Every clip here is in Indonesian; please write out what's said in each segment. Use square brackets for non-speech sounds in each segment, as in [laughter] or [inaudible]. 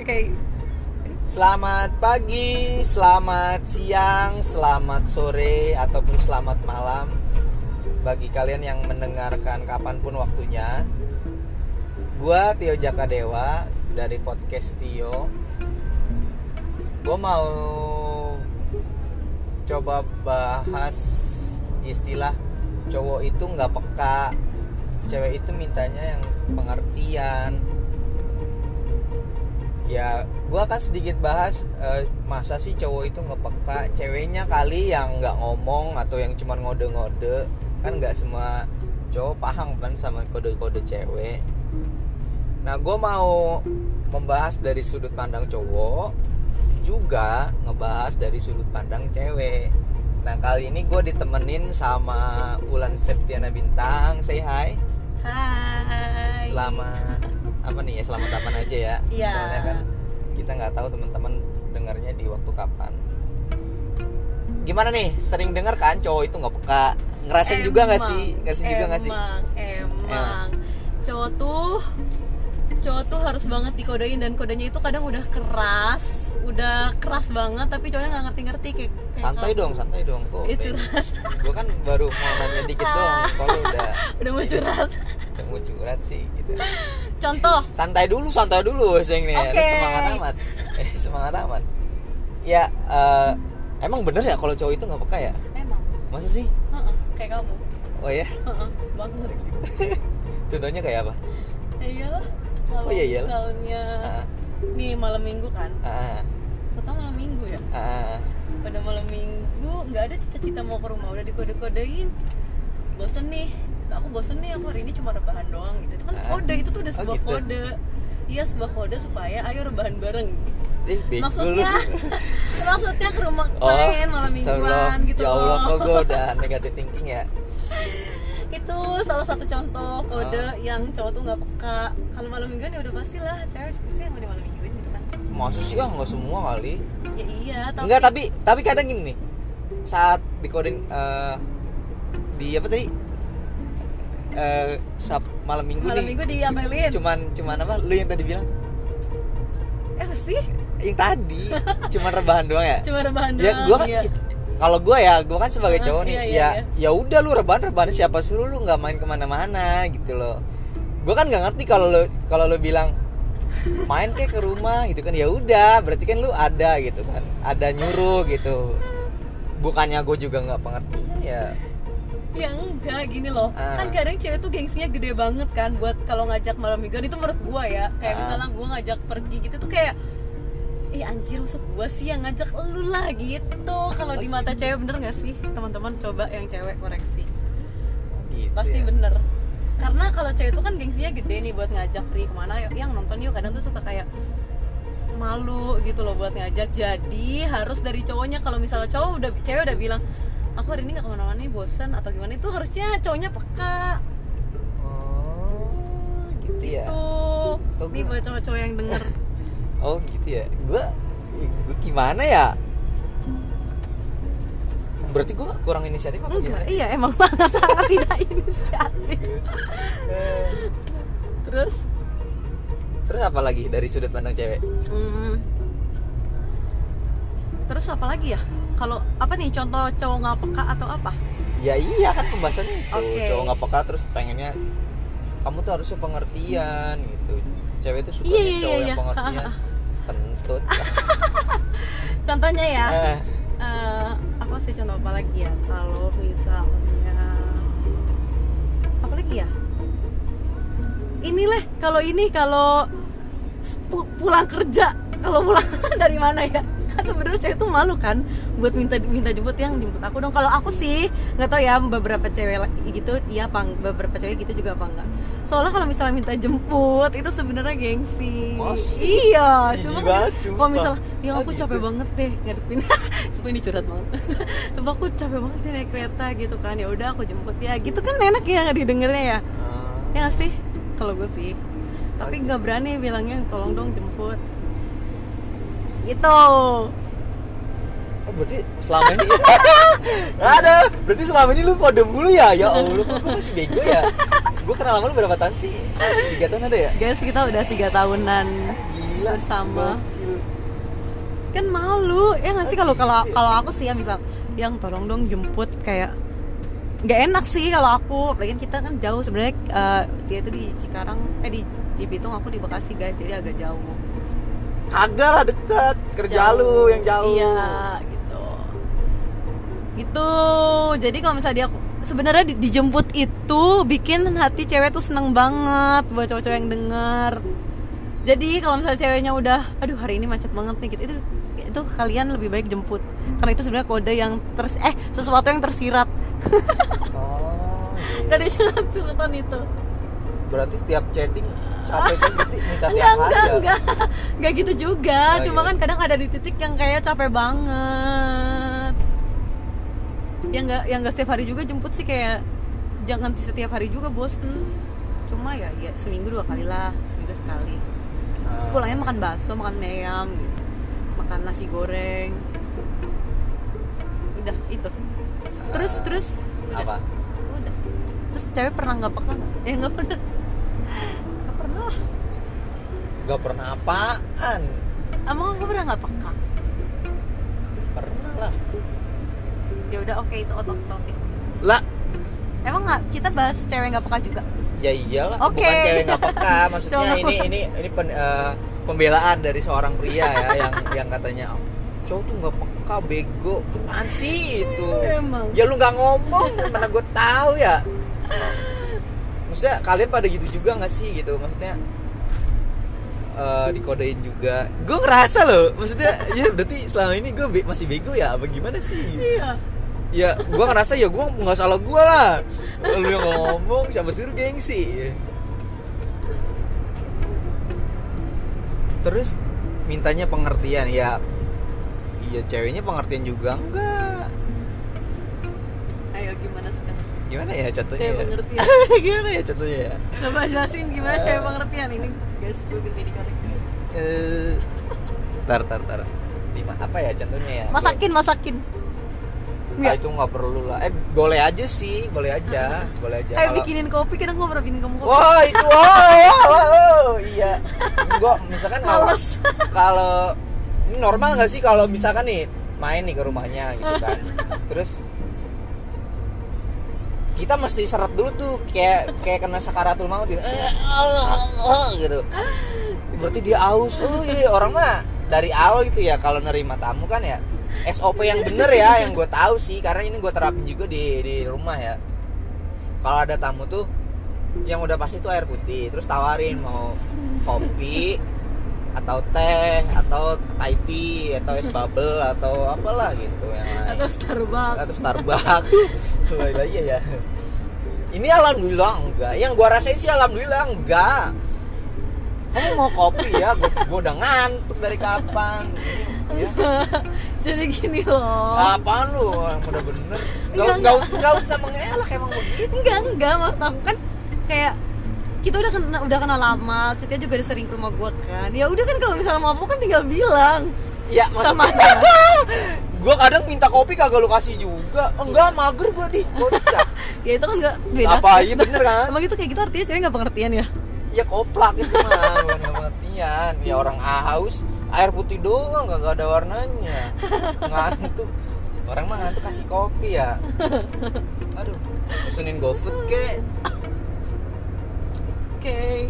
Oke. Selamat pagi, selamat siang, selamat sore, ataupun selamat malam Bagi kalian yang mendengarkan kapan pun waktunya. Gua Tio Jakadewa dari podcast Tio. Gue mau coba bahas istilah cowok itu nggak peka. Cewek itu mintanya yang pengertian ya gua akan sedikit bahas eh, masa sih cowok itu nggak peka ceweknya kali yang nggak ngomong atau yang cuma ngode-ngode. Kan nggak semua cowok paham kan sama kode-kode cewek. Nah gue mau membahas dari sudut pandang cowok juga ngebahas dari sudut pandang cewek. Nah kali ini gue ditemenin sama Ulan Septiana Bintang. Say hi. Hai. selamat apa nih ya selamat kapan aja ya? Iya. soalnya kan kita nggak tahu teman-teman dengarnya di waktu kapan. Gimana nih sering dengar kan cowok itu nggak peka? Ngerasain juga nggak Emang, sih ngerasain juga nggak sih? Emang, emang. Cowok tuh cowok tuh harus banget dikodein dan kodenya itu kadang udah keras, udah keras banget tapi cowoknya nggak ngerti-ngerti kayak, kayak santai dong santai dong kok Ih, curhat. gue kan baru mau nanya dikit dong kalau udah [laughs] Udah mau curhat. udah mau curhat sih gitu [laughs] Contoh, santai dulu santai dulu sing nih. Oke. semangat amat. Eh, semangat amat. Ya eh, emang bener ya kalau cowok itu nggak peka ya? Emang, masa sih? Heeh, kayak kamu, oh ya Heeh, banget. [laughs] contohnya kayak apa? Ya iyalah. Kalau Oh, iya iyalah. misalnya Ah, nih malam minggu kan, ah, atau malam minggu ya? ah, ah. pada malam minggu nggak ada cita-cita mau ke rumah udah dikode-kodein. Bosen nih aku bosen nih aku hari ini cuma rebahan doang gitu. Itu kan Ah. kode itu tuh udah Oh, sebuah gitu. kode. Iya sebuah kode supaya ayo rebahan bareng. Eh, maksudnya [laughs] maksudnya ke rumah Oh, main malam mingguan gitu ya Allah kok gue udah negative thinking ya? [laughs] Itu salah satu contoh kode Ah. yang cowok tuh nggak peka. Kalau malam mingguan ya udah pastilah cewek pasti yang mau di malam mingguan gitu kan. Maksud sih ah nggak semua kali. Ya iya tapi enggak tapi tapi kadang gini nih. Saat dikodin eh, di apa tadi eh sab malam minggu malam nih. minggu diapelin cuman cuman apa? Lu yang tadi bilang? Eh apa sih? Yang tadi. Cuman rebahan doang ya? [laughs] Cuma rebahan doang ya gua kan iya. gitu. kalau gua ya gua kan sebagai cowok nih iya, iya, ya iya. ya udah lu rebahan rebahan. Siapa suruh lu nggak main ke mana-mana gitu loh. Gua kan nggak ngerti kalau lu kalau lu bilang main kayak ke rumah gitu kan. Ya udah berarti kan lu ada gitu kan. Ada nyuruh gitu. Bukannya gue juga nggak pengertian ya Ya enggak gini loh. Ah. Kan kadang cewek tuh gengsinya gede banget kan Buat kalau ngajak malam mingguan itu menurut gua ya. Kayak Ah. misalnya gua ngajak pergi gitu tuh kayak Ih anjir maksud gua sih yang ngajak lu lah gitu. Kalau di mata cewek bener gak sih? Teman-teman coba yang cewek koreksi. Gitu Pasti ya. bener. Karena kalau cewek tuh kan gengsinya gede nih buat ngajak Ri ke mana Yang nonton yuk kadang tuh suka kayak malu gitu loh buat ngajak. Jadi harus dari cowoknya. Kalau misalnya cowok udah cewek udah bilang aku hari ini nggak ke mana-mana nih bosan atau gimana? Itu harusnya cowoknya peka. Oh gitu ya? Kok nih gua- buat cowok-cowok yang denger. [laughs] Oh gitu ya? Gue gue gimana ya? Berarti gue kurang inisiatif apa gimana enggak sih? iya emang [laughs] sangat sangat tidak inisiatif. [laughs] Terus? Terus apa lagi dari sudut pandang cewek? Hmm, terus apa lagi ya? Kalau apa nih? Contoh cowok nggak peka atau apa? Ya iya kan pembahasannya itu. Oke. cowok nggak peka terus pengennya kamu tuh harusnya pengertian gitu. Cewek tuh suka Iya, iya, cowok iya. yang pengertian. [laughs] Kentut. [laughs] Contohnya ya. Eh, eh, apa sih contoh apa lagi ya? Kalau misalnya apa lagi ya? Inilah kalau ini kalau pu- pulang kerja. Kalau pulang [laughs] dari mana ya kan sebenarnya cewek tuh malu kan buat minta minta jemput yang jemput aku dong. Kalau aku sih nggak tahu ya beberapa cewek gitu iya apa beberapa cewek gitu juga apa enggak soalnya kalau misalnya minta jemput itu sebenarnya gengsi. Sih? iya cuma banget, kalau misalnya ya Oh, aku gitu. capek banget deh ngadepin. [laughs] Sumpah ini curhat banget. [laughs] Sumpah aku capek banget deh naik kereta gitu kan. Ya udah aku jemput ya. Gitu kan enak ya nggak didengarnya ya? Eh, ya sih? Kalau gue sih. Tapi nggak berani bilangnya tolong dong jemput gitu. Oh berarti selama ini [laughs] Ada Berarti selama ini lu kode mulu ya? Ya Allah kok gue masih bego ya? Gue kenal sama lu berapa tahun sih? Tiga tahun ada ya? guys kita udah tiga tahunan gila Bersama. Gokil. kan malu ya nggak sih? Kalau kalau gitu kalau aku sih ya misal yang tolong dong jemput kayak nggak enak sih kalau aku. Apalagi kita kan jauh sebenarnya eh, dia tuh di Cikarang eh di Cibitung aku di Bekasi guys jadi agak jauh kagak lah deket kerja lu yang jauh. Iya gitu. Gitu. Jadi kalau misalnya dia sebenarnya di- dijemput itu bikin hati cewek tuh seneng banget buat cowok-cowok yang denger. Jadi kalau misalnya ceweknya udah aduh hari ini macet banget nih gitu itu itu kalian lebih baik jemput. Karena itu sebenarnya kode yang ters eh sesuatu yang tersirat. Oh iya. [laughs] dari catatan itu berarti setiap chatting capek kan berarti minta tiap enggak hari enggak ya? enggak. [laughs] Enggak gitu juga Oh, cuma iya. kan kadang ada di titik yang kayak capek banget. Yang enggak yang enggak setiap hari juga jemput sih kayak jangan setiap hari juga bosen. Cuma ya ya seminggu dua kali lah seminggu sekali. Ah. pulangnya makan bakso makan mie ayam gitu. makan nasi goreng. Udah itu. Terus Ah. terus udah. Apa? Udah. Terus cewek pernah nggak peka eh nggak pernah nggak pernah lah. Gak pernah apaan? Emang aku pernah nggak peka? Pernah lah. Ya udah oke itu out of topic lah. Emang nggak? Kita bahas cewek nggak peka juga? Ya iyalah Oke. bukan cewek nggak peka. [laughs] Maksudnya Cuma- ini ini ini pen- eh, pembelaan dari seorang pria ya yang yang katanya cowok tuh nggak peka bego. Apaan sih itu? Emang. ya lu nggak ngomong mana gue tahu ya maksudnya kalian pada gitu juga nggak sih gitu? Maksudnya eh, dikodein juga. Gue ngerasa loh maksudnya [laughs] ya berarti selama ini gue be- masih bego ya? Apa gimana sih? Iya. Ya gua ngerasa ya gua nggak salah gua lah. Lu yang ngomong siapa suruh gengsi? Terus mintanya pengertian ya. Iya ceweknya pengertian juga enggak gimana ya contohnya Cewek ya? pengertian. [laughs] gimana ya contohnya ya? Coba jelasin gimana cewek pengertian ini guys. Gue gede di korek eh tar tar tar. Di ma- apa ya contohnya ya? Masakin masakin. Ah, itu nggak perlu lah. Eh boleh aja sih boleh aja boleh aja. Kayak Kalau- bikinin kopi kadang gue pernah bikin kamu kopi. Wah itu oh, oh, iya. Gua misalkan Males. [laughs] kalau normal nggak sih kalau misalkan nih main nih ke rumahnya gitu kan. [laughs] Terus kita mesti seret dulu tuh kayak kayak kena sakaratul maut gitu. [laughs] Gitu. Berarti dia aus. Oh iya orang mah dari awal gitu ya kalau nerima tamu kan ya SOP yang bener ya yang gue tahu sih karena ini gue terapin juga di di rumah ya kalau ada tamu tuh yang udah pasti tuh air putih terus tawarin mau kopi atau teh atau Thai tea atau es bubble atau apalah gitu yang lain. Atau Starbucks. Atau Starbucks. [laughs] Wah, iya ya ini alhamdulillah enggak. Yang gua rasain sih alhamdulillah enggak. Kamu mau kopi ya? Gua, gua udah ngantuk dari kapan? Ya. [laughs] jadi gini loh. Apaan lu? Udah bener. Enggak, Gak, enggak. gak, gak usah mengelak emang begitu. Enggak enggak. Maksud aku kan kayak kita udah kena udah kenal lama Cetia juga udah sering ke rumah gue kan. Ya udah kan kalau misalnya mau apa kan tinggal bilang. Ya Sama aja. [laughs] gua kadang minta kopi kagak lu kasih juga. Enggak mager gua di. Kocak. [laughs] Ya itu kan enggak beda. Apa, iya bener kan? emang itu kayak gitu artinya cewek nggak pengertian ya? Ya koplak itu mah nggak pengertian. Ya orang haus air putih doang kagak ada warnanya. Ngantuk. Orang mah ngantuk kasih kopi ya. [laughs] Aduh pesenin GoFood ke oke.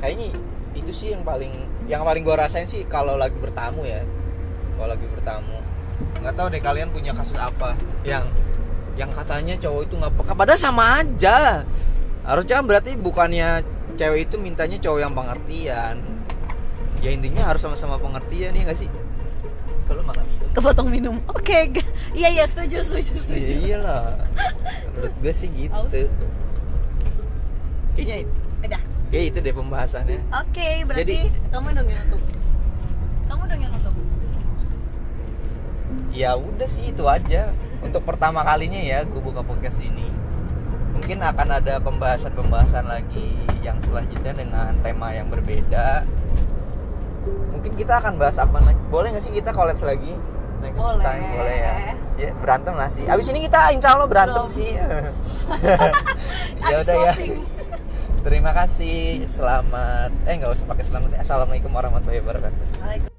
Kayaknya itu sih yang paling yang paling gua rasain sih kalau lagi bertamu ya. Kalau lagi bertamu. Nggak tahu deh kalian punya kasus apa yang yang katanya cowok itu nggak peka. Padahal sama aja. Harusnya kan berarti bukannya cewek itu mintanya cowok yang pengertian. Ya intinya harus sama-sama pengertian ya nggak sih? Kalau makan minum. Kepotong minum. Oke g- iya iya setuju setuju ya setuju iyalah. Menurut gue sih gitu. Aus. Kayaknya udah. Kayak itu deh pembahasannya. Oke berarti Jadi- kamu dong yang nutup. Kamu dong yang nutup. Ya udah sih itu aja. Untuk pertama kalinya ya gue buka podcast ini. Mungkin akan ada pembahasan-pembahasan lagi yang selanjutnya dengan tema yang berbeda. Mungkin kita akan bahas apa lagi? Boleh nggak sih kita collabs lagi? Next Boleh. time boleh ya. Ya berantem lah sih. Abis ini kita insya Allah berantem Belum. sih. [laughs] [laughs] Ya udah ya. Terima kasih selamat eh nggak usah pakai selamat ya. assalamualaikum warahmatullahi wabarakatuh.